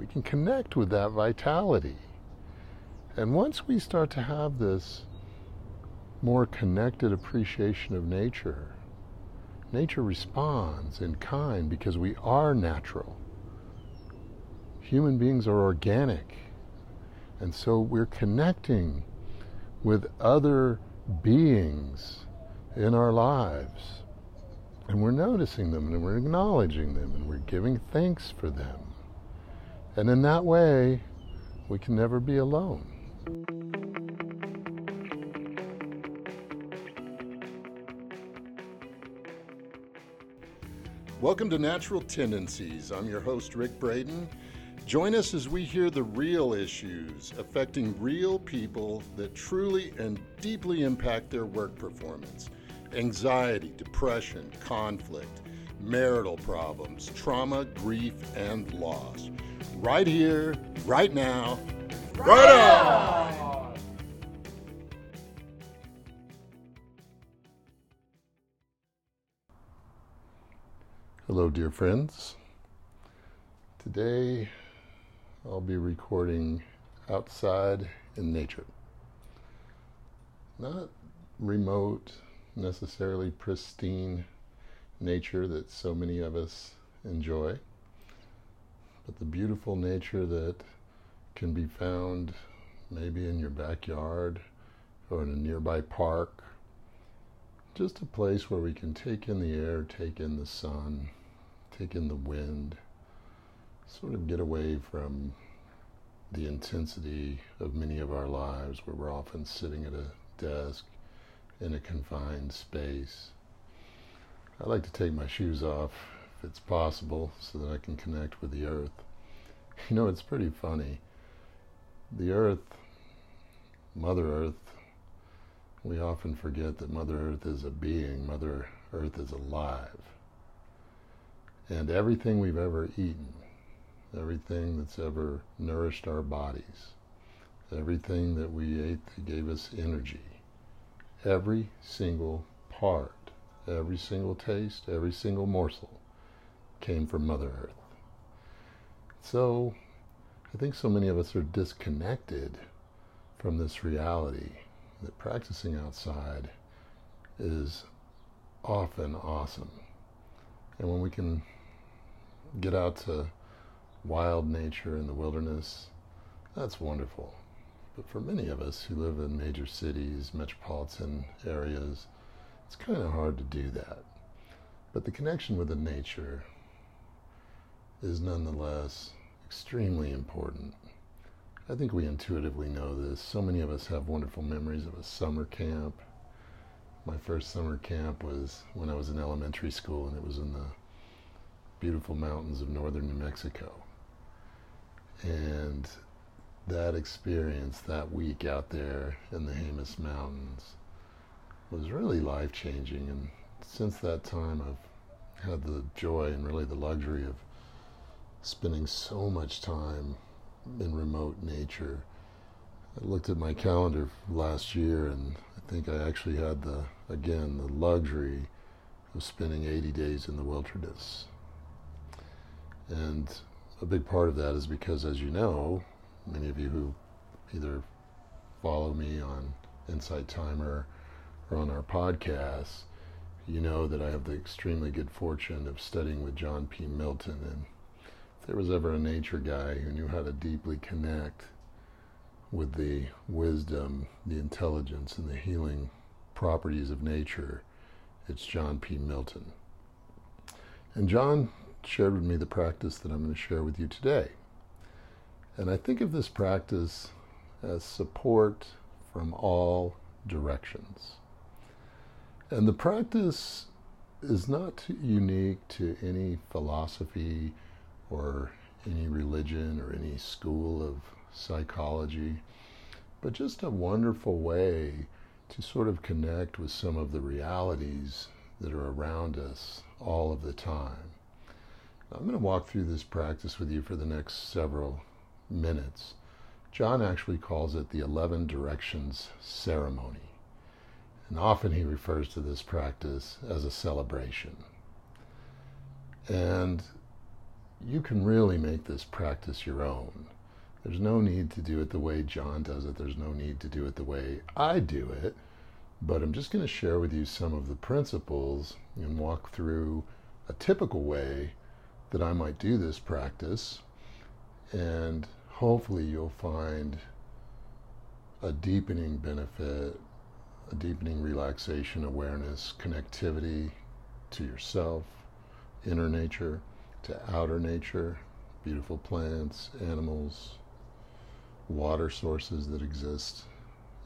We can connect with that vitality. And once we start to have this more connected appreciation of nature, nature responds in kind because we are natural. Human beings are organic. And so we're connecting with other beings in our lives. And we're noticing them and we're acknowledging them and we're giving thanks for them. And in that way, we can never be alone. Welcome to Natural Tendencies. I'm your host, Rick Braden. Join us as we hear the real issues affecting real people that truly and deeply impact their work performance anxiety, depression, conflict, marital problems, trauma, grief, and loss. Right here, right now, right on! Hello, dear friends. Today I'll be recording outside in nature. Not remote, necessarily pristine nature that so many of us enjoy, but the beautiful nature that can be found maybe in your backyard or in a nearby park. Just a place where we can take in the air, take in the sun, take in the wind, sort of get away from the intensity of many of our lives where we're often sitting at a desk in a confined space. I like to take my shoes off if it's possible so that I can connect with the earth. You know, it's pretty funny. The earth, Mother Earth, we often forget that Mother Earth is a being, Mother Earth is alive. And everything we've ever eaten, everything that's ever nourished our bodies, everything that we ate that gave us energy, every single part, every single taste, every single morsel came from Mother Earth. So I think so many of us are disconnected from this reality that practicing outside is often awesome. And when we can get out to wild nature in the wilderness, that's wonderful. But for many of us who live in major cities, metropolitan areas, it's kind of hard to do that. But the connection with the nature is nonetheless extremely important. I think we intuitively know this. So many of us have wonderful memories of a summer camp. My first summer camp was when I was in elementary school, and it was in the beautiful mountains of northern New Mexico. And that experience, that week out there in the Jemez Mountains, was really life changing. And since that time, I've had the joy and really the luxury of spending so much time in remote nature. I looked at my calendar last year, and I think I actually had the, again, the luxury of spending 80 days in the wilderness. And a big part of that is because, as you know, many of you who either follow me on Insight Timer or on our podcast, you know that I have the extremely good fortune of studying with John P. Milton. And there was ever a nature guy who knew how to deeply connect with the wisdom, the intelligence, and the healing properties of nature, it's John P. Milton. And John shared with me the practice that I'm going to share with you today. And I think of this practice as support from all directions. And the practice is not unique to any philosophy or any religion or any school of psychology, but just a wonderful way to sort of connect with some of the realities that are around us all of the time. I'm going to walk through this practice with you for the next several minutes. John actually calls it the 11 directions ceremony. And often he refers to this practice as a celebration. And you can really make this practice your own. There's no need to do it the way John does it. There's no need to do it the way I do it. But I'm just going to share with you some of the principles and walk through a typical way that I might do this practice. And hopefully you'll find a deepening benefit, a deepening relaxation, awareness, connectivity to yourself, inner nature, to outer nature, beautiful plants, animals, water sources that exist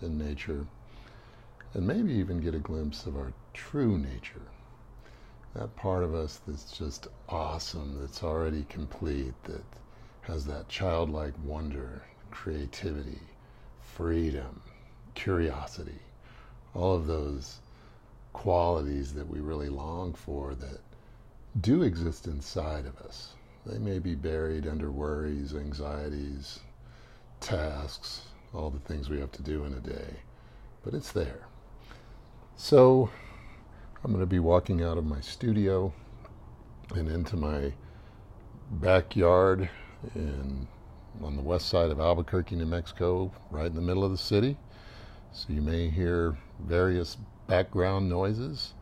in nature, and maybe even get a glimpse of our true nature. That part of us that's just awesome, that's already complete, that has that childlike wonder, creativity, freedom, curiosity, all of those qualities that we really long for that do exist inside of us. They may be buried under worries, anxieties, tasks, all the things we have to do in a day, but it's there. So I'm going to be walking out of my studio and into my backyard in on the west side of Albuquerque, New Mexico, right in the middle of the city. So you may hear various background noises.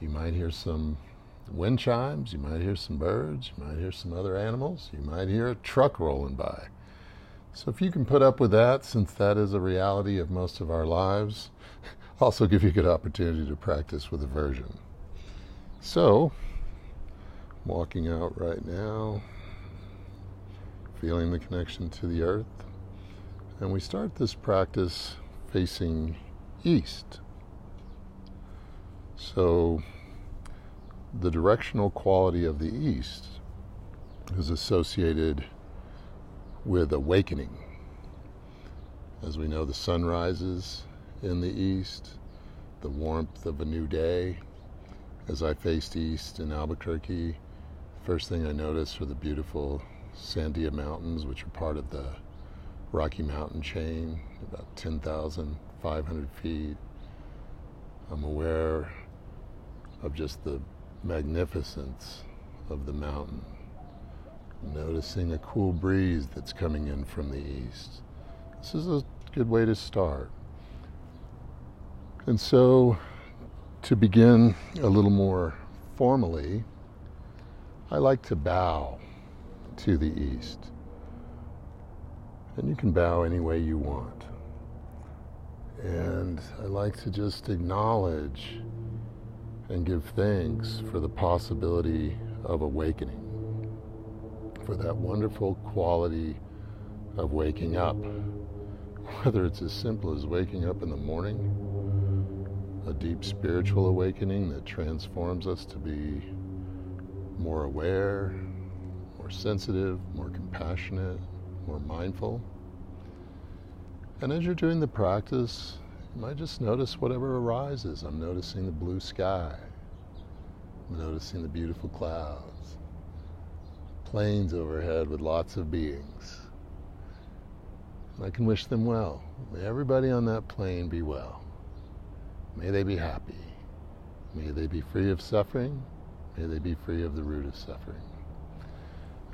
You might hear some wind chimes, you might hear some birds, you might hear some other animals, you might hear a truck rolling by. So if you can put up with that, since that is a reality of most of our lives, also give you a good opportunity to practice with aversion. So, walking out right now feeling the connection to the earth. And we start this practice facing east. So, the directional quality of the east is associated with awakening. As we know, the sun rises in the east, the warmth of a new day. As I faced east in Albuquerque, first thing I noticed were the beautiful Sandia Mountains, which are part of the Rocky Mountain chain, about 10,500 feet. I'm aware of just the magnificence of the mountain, noticing a cool breeze that's coming in from the east. This is a good way to start. And so, to begin a little more formally, I like to bow to the east. And you can bow any way you want. And I like to just acknowledge and give thanks for the possibility of awakening, for that wonderful quality of waking up. Whether it's as simple as waking up in the morning, a deep spiritual awakening that transforms us to be more aware, more sensitive, more compassionate, more mindful. And as you're doing the practice, might just notice whatever arises. I'm noticing the blue sky. I'm noticing the beautiful clouds. Planes overhead with lots of beings. I can wish them well. May everybody on that plane be well. May they be happy. May they be free of suffering. May they be free of the root of suffering.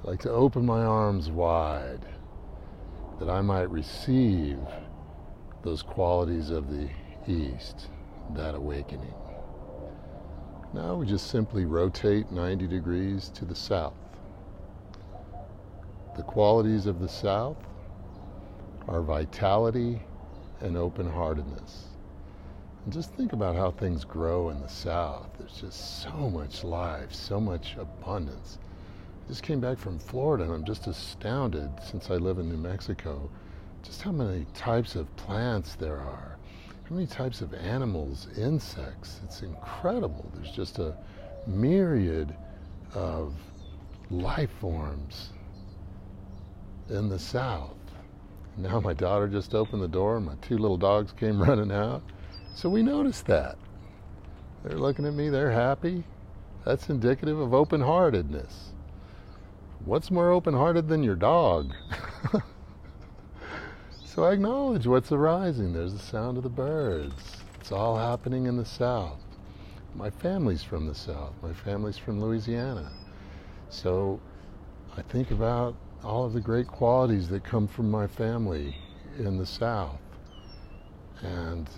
I like to open my arms wide that I might receive those qualities of the East, that awakening. Now we just simply rotate 90 degrees to the south. The qualities of the south are vitality and open heartedness. And just think about how things grow in the south. There's just so much life, so much abundance I just came back from Florida and I'm just astounded since I live in New Mexico just how many types of plants there are, how many types of animals, insects. It's incredible. There's just a myriad of life forms in the South. Now my daughter just opened the door and my two little dogs came running out. So we noticed that. They're looking at me, they're happy. That's indicative of open heartedness. What's more open hearted than your dog? so I acknowledge what's arising. There's the sound of the birds. It's all happening in the South. My family's from the South. My family's from Louisiana. So I think about all of the great qualities that come from my family in the South. And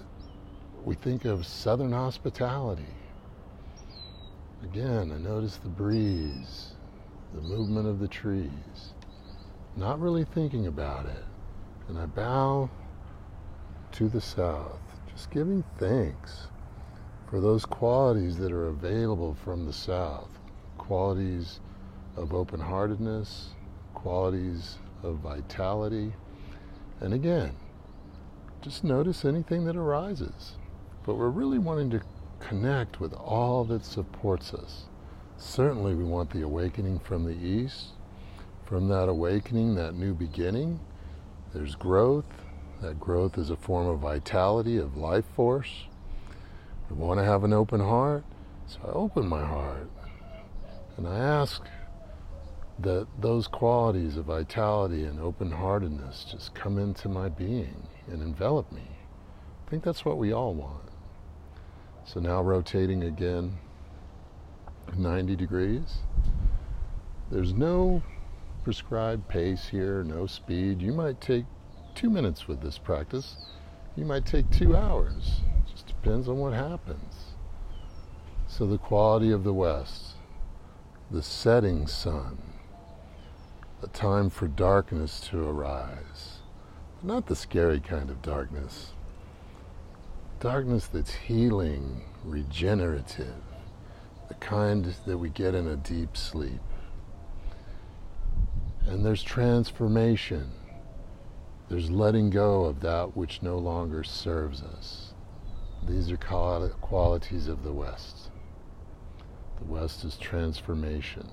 we think of Southern hospitality. Again, I notice the breeze, the movement of the trees, not really thinking about it. And I bow to the South, just giving thanks for those qualities that are available from the South qualities of open heartedness, qualities of vitality. And again, just notice anything that arises. But we're really wanting to connect with all that supports us. Certainly, we want the awakening from the East. From that awakening, that new beginning, there's growth. That growth is a form of vitality, of life force. We want to have an open heart, so I open my heart and I ask that those qualities of vitality and open heartedness just come into my being and envelop me. I think that's what we all want. So now rotating again 90 degrees. There's no prescribed pace here, no speed. You might take two minutes with this practice. You might take two hours. It just depends on what happens. So the quality of the West, the setting sun, a time for darkness to arise. Not the scary kind of darkness. Darkness that's healing, regenerative, the kind that we get in a deep sleep. And there's transformation. There's letting go of that which no longer serves us. These are qualities of the West. The West is transformation,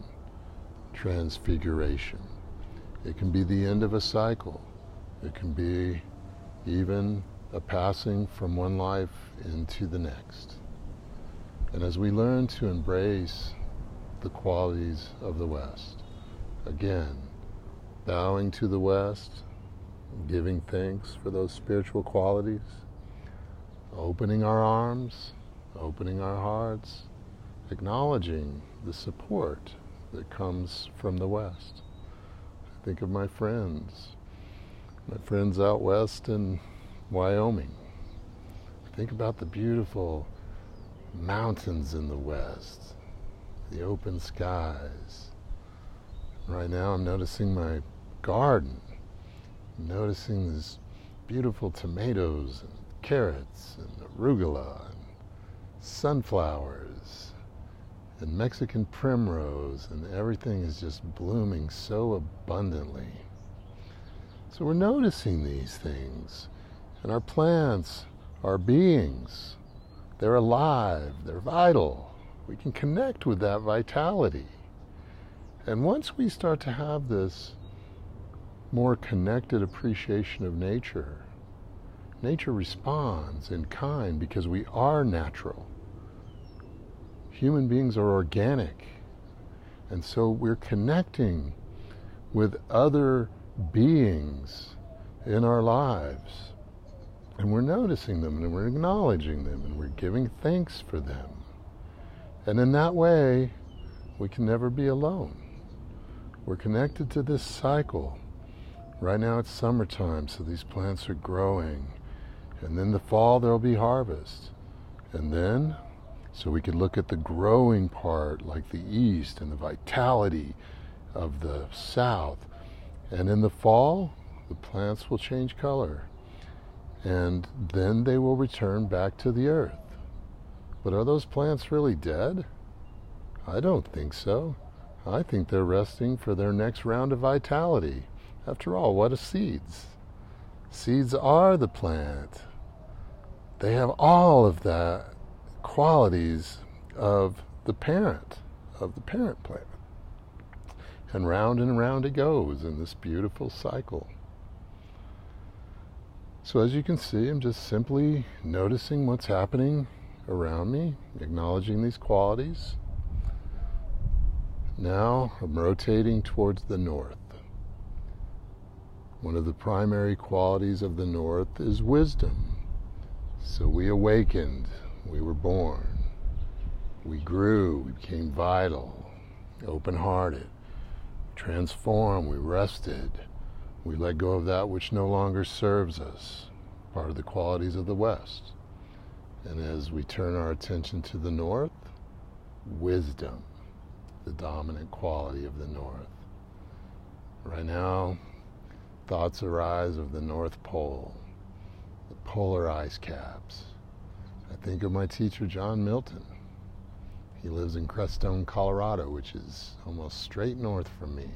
transfiguration. It can be the end of a cycle. It can be even a passing from one life into the next. And as we learn to embrace the qualities of the West, again, bowing to the West, giving thanks for those spiritual qualities, opening our arms, opening our hearts, acknowledging the support that comes from the West. I think of my friends, my friends out west in Wyoming. I think about the beautiful mountains in the west, the open skies. Right now I'm noticing my garden, noticing these beautiful tomatoes and carrots and arugula and sunflowers and Mexican primrose, and everything is just blooming so abundantly. So we're noticing these things. And our plants are beings. They're alive, they're vital. We can connect with that vitality. And once we start to have this more connected appreciation of nature, nature responds in kind because we are natural human beings are organic. And so we're connecting with other beings in our lives. And we're noticing them and we're acknowledging them and we're giving thanks for them. And in that way, we can never be alone. We're connected to this cycle. Right now it's summertime, so these plants are growing. And then the fall, there'll be harvest. And then so we could look at the growing part, like the east, and the vitality of the south. And in the fall, the plants will change color. And then they will return back to the earth. But are those plants really dead? I don't think so. I think they're resting for their next round of vitality. After all, what are seeds? Seeds are the plant. They have all of the qualities of the parent, of the parent plant. And round and round it goes in this beautiful cycle. So as you can see, I'm just simply noticing what's happening around me, acknowledging these qualities. Now I'm rotating towards the north. One of the primary qualities of the north is wisdom. So we awakened we were born. We grew, we became vital, open hearted. transform, we rested, we let go of that which no longer serves us, part of the qualities of the West. And as we turn our attention to the North, wisdom, the dominant quality of the North. Right now, thoughts arise of the North Pole, the polar ice caps. I think of my teacher, John Milton. He lives in Crestone, Colorado, which is almost straight north from me.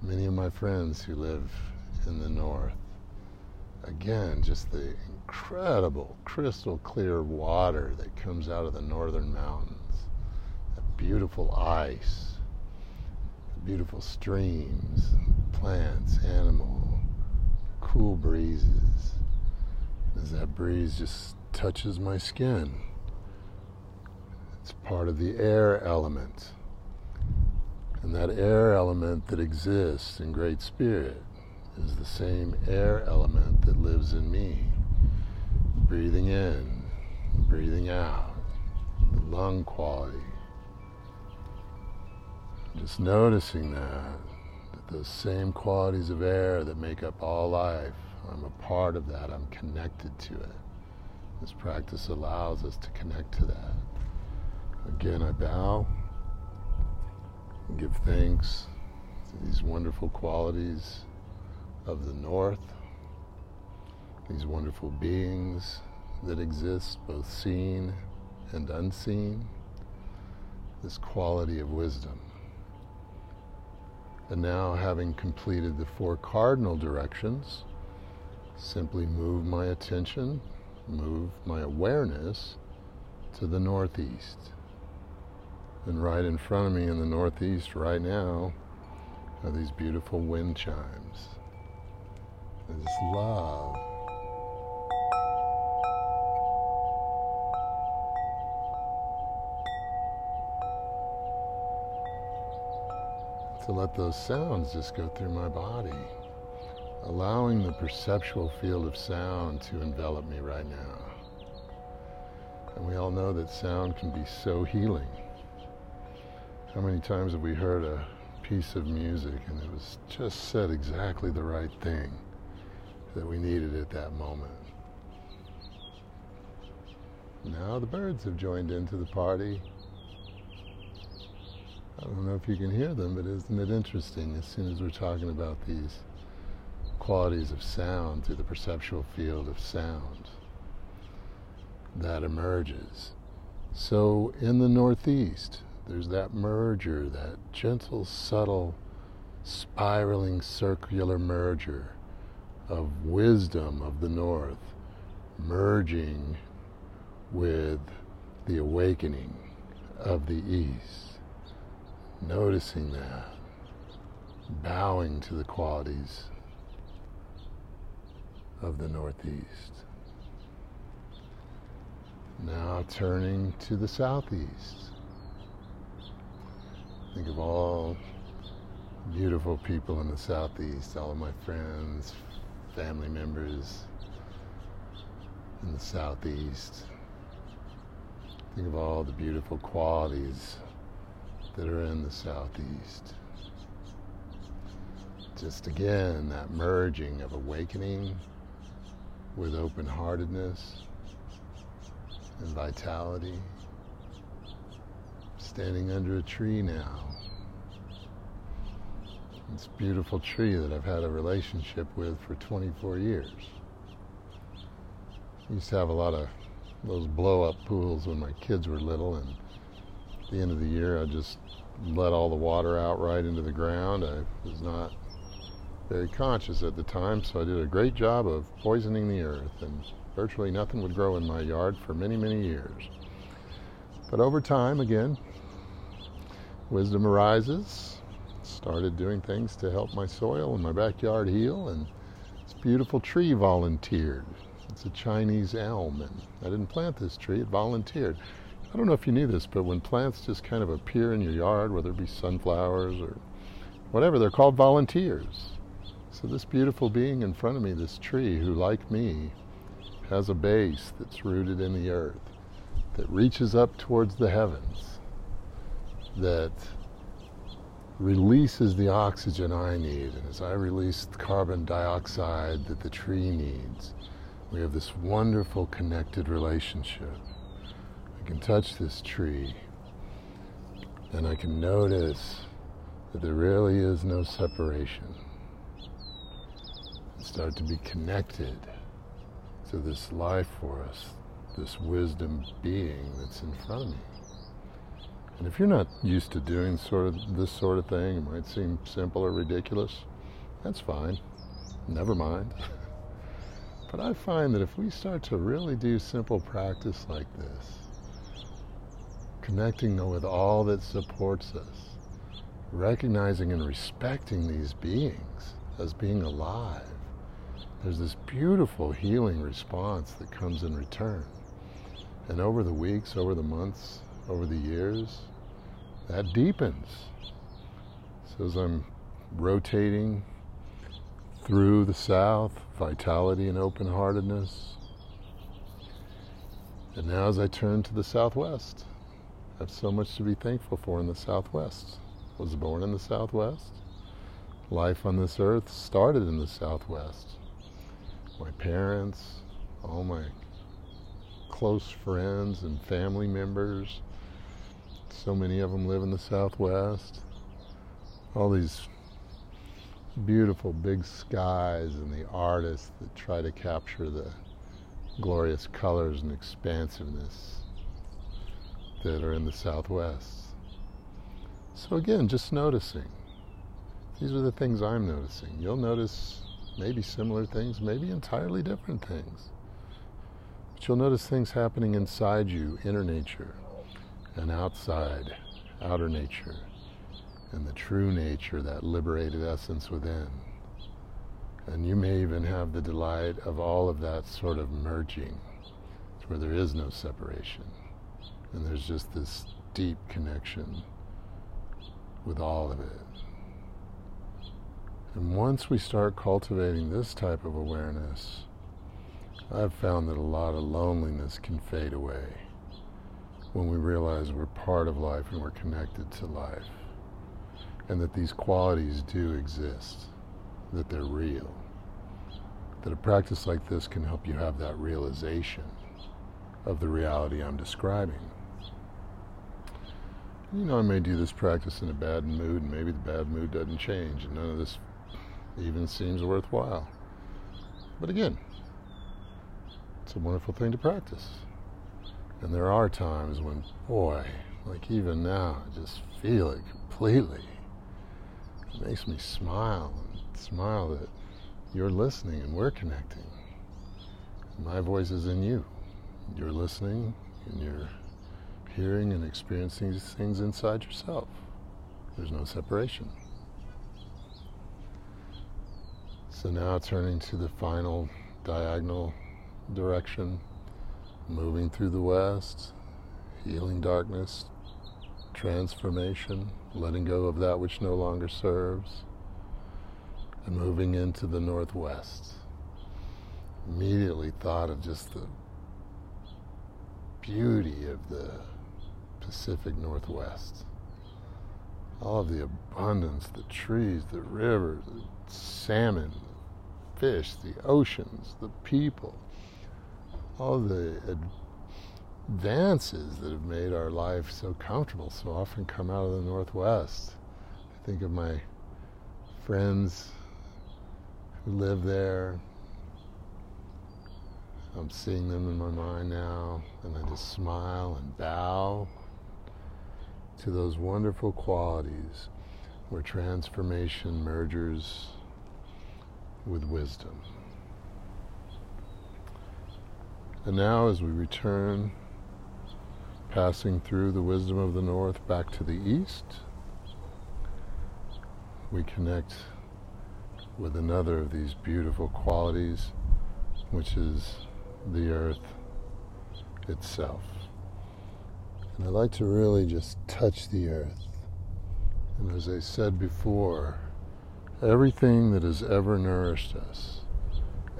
Many of my friends who live in the north. Again, just the incredible crystal clear water that comes out of the northern mountains, that beautiful ice, beautiful streams, plants, animal, cool breezes. As that breeze just touches my skin, it's part of the air element. And that air element that exists in Great Spirit is the same air element that lives in me. Breathing in, breathing out, the lung quality. Just noticing that, that those same qualities of air that make up all life, I'm a part of that, I'm connected to it. This practice allows us to connect to that. Again, I bow and give thanks to these wonderful qualities of the North, these wonderful beings that exist, both seen and unseen, this quality of wisdom. And now, having completed the four cardinal directions, simply move my attention, move my awareness to the northeast. And right in front of me in the northeast right now are these beautiful wind chimes. Just love to let those sounds just go through my body, allowing the perceptual field of sound to envelop me right now. And we all know that sound can be so healing. How many times have we heard a piece of music and it was just said exactly the right thing that we needed at that moment? Now the birds have joined into the party. I don't know if you can hear them, but isn't it interesting as soon as we're talking about these qualities of sound through the perceptual field of sound that emerges. So in the Northeast, there's that merger, that gentle, subtle, spiraling, circular merger of wisdom of the North merging with the awakening of the East. Noticing that, bowing to the qualities of the Northeast. Now turning to the Southeast Think of all beautiful people in the Southeast, all of my friends, family members in the Southeast. Think of all the beautiful qualities that are in the Southeast. Just again, that merging of awakening with open heartedness and vitality standing under a tree now. This beautiful tree that I've had a relationship with for 24 years. Used to have a lot of those blow up pools when my kids were little, and the end of the year, I just let all the water out right into the ground. I was not very conscious at the time, so I did a great job of poisoning the earth, and virtually nothing would grow in my yard for many, many years. But over time, again, wisdom arises. Started doing things to help my soil and my backyard heal, and this beautiful tree volunteered. It's a Chinese elm, and I didn't plant this tree, it volunteered. I don't know if you knew this, but when plants just kind of appear in your yard, whether it be sunflowers or whatever, they're called volunteers. So this beautiful being in front of me, this tree, who like me, has a base that's rooted in the earth that reaches up towards the heavens, that releases the oxygen I need, and as I release the carbon dioxide that the tree needs, we have this wonderful connected relationship. Can touch this tree, and I can notice that there really is no separation. And start to be connected to this life force, this wisdom being that's in front of me. And if you're not used to doing sort of this sort of thing, it might seem simple or ridiculous. That's fine. Never mind. but I find that if we start to really do simple practice like this, connecting with all that supports us, recognizing and respecting these beings as being alive, there's this beautiful healing response that comes in return. And over the weeks, over the months, over the years, that deepens. So as I'm rotating through the south, vitality and open heartedness. And now as I turn to the southwest, have so much to be thankful for in the southwest. Was born in the southwest. Life on this earth started in the southwest. My parents, all my close friends and family members. So many of them live in the Southwest. All these beautiful big skies and the artists that try to capture the glorious colors and expansiveness that are in the Southwest. So again, just noticing. These are the things I'm noticing. You'll notice maybe similar things, maybe entirely different things. But you'll notice things happening inside you, inner nature, and outside, outer nature, and the true nature, that liberated essence within. And you may even have the delight of all of that sort of merging, where there is no separation. And there's just this deep connection with all of it. And once we start cultivating this type of awareness, I've found that a lot of loneliness can fade away when we realize we're part of life and we're connected to life. And that these qualities do exist, that they're real. That a practice like this can help you have that realization of the reality I'm describing. You know, I may do this practice in a bad mood, and maybe the bad mood doesn't change, and none of this even seems worthwhile. But again, it's a wonderful thing to practice. And there are times when, boy, like even now, I just feel it completely. It makes me smile and smile that you're listening and we're connecting. My voice is in you. You're listening and you're hearing and experiencing these things inside yourself. There's no separation. So now turning to the final diagonal direction, moving through the west, healing darkness, transformation, letting go of that which no longer serves, and moving into the northwest. Immediately thought of just the beauty of the Pacific Northwest. All of the abundance, the trees, the rivers, the salmon, the fish, the oceans, the people, all the advances that have made our life so comfortable so often come out of the Northwest. I think of my friends who live there. I'm seeing them in my mind now, and I just smile and bow to those wonderful qualities where transformation merges with wisdom. And now, as we return, passing through the wisdom of the north back to the east, we connect with another of these beautiful qualities, which is the earth itself. And I like to really just touch the earth. And as I said before, everything that has ever nourished us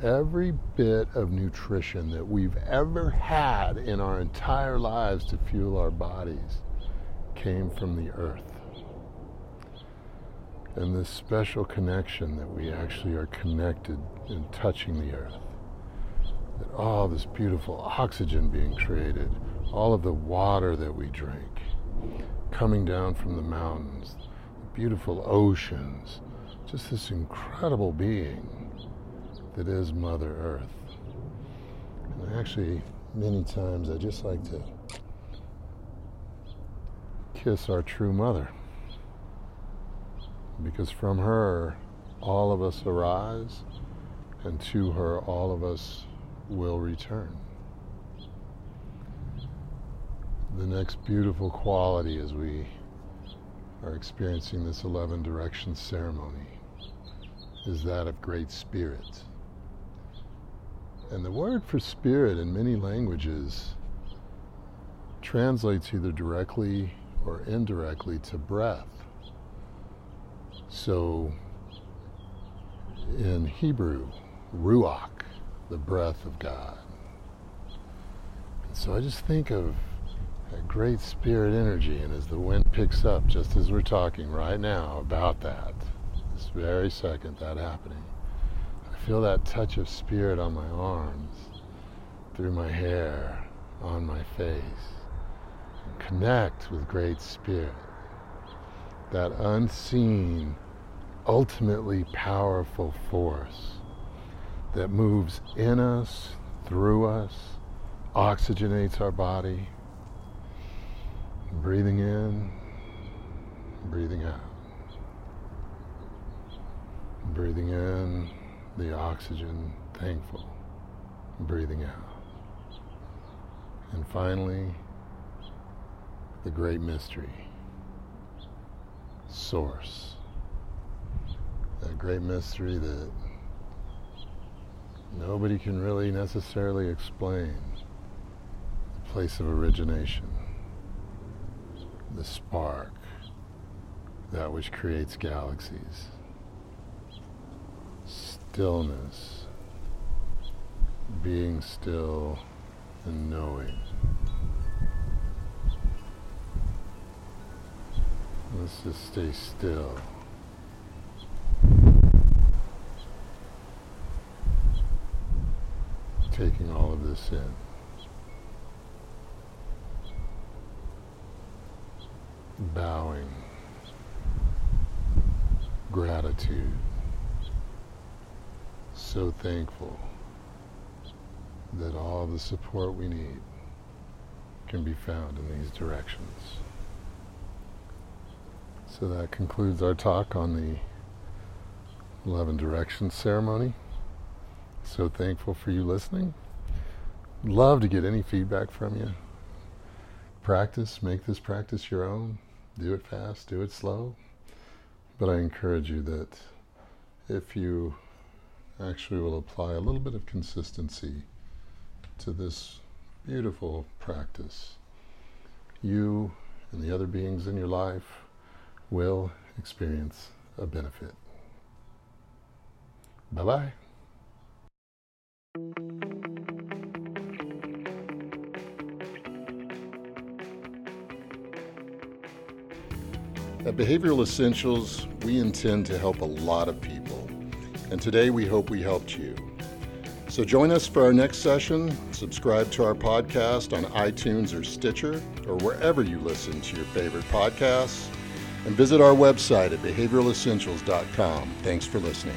every bit of nutrition that we've ever had in our entire lives to fuel our bodies came from the earth. and this special connection that we actually are connected and touching the earth. That all this beautiful oxygen being created, all of the water that we drink, coming down from the mountains, the beautiful oceans, just this incredible being that is Mother Earth. And actually, many times I just like to kiss our true mother because from her all of us arise and to her all of us will return. The next beautiful quality as we are experiencing this 11 directions ceremony is that of great spirit. And the word for spirit in many languages translates either directly or indirectly to breath. So in Hebrew, ruach, the breath of God. And so I just think of a great spirit energy, and as the wind picks up, just as we're talking right now about that, this very second, that happening, I feel that touch of spirit on my arms, through my hair, on my face, and connect with great spirit. That unseen, ultimately powerful force that moves in us, through us, oxygenates our body, Breathing in, breathing out. Breathing in the oxygen, thankful. Breathing out. And finally, the great mystery, source. That great mystery that nobody can really necessarily explain the place of origination the spark, that which creates galaxies. Stillness, being still and knowing. Let's just stay still. Taking all of this in. Bowing, gratitude, so thankful that all the support we need can be found in these directions. So that concludes our talk on the 11 Directions ceremony. So thankful for you listening. Love to get any feedback from you. Practice, make this practice your own do it fast, do it slow. But I encourage you that if you actually will apply a little bit of consistency to this beautiful practice, you and the other beings in your life will experience a benefit. Bye bye. At Behavioral Essentials, we intend to help a lot of people, and today we hope we helped you. So join us for our next session. Subscribe to our podcast on iTunes or Stitcher or wherever you listen to your favorite podcasts, and visit our website at behavioralessentials.com. Thanks for listening.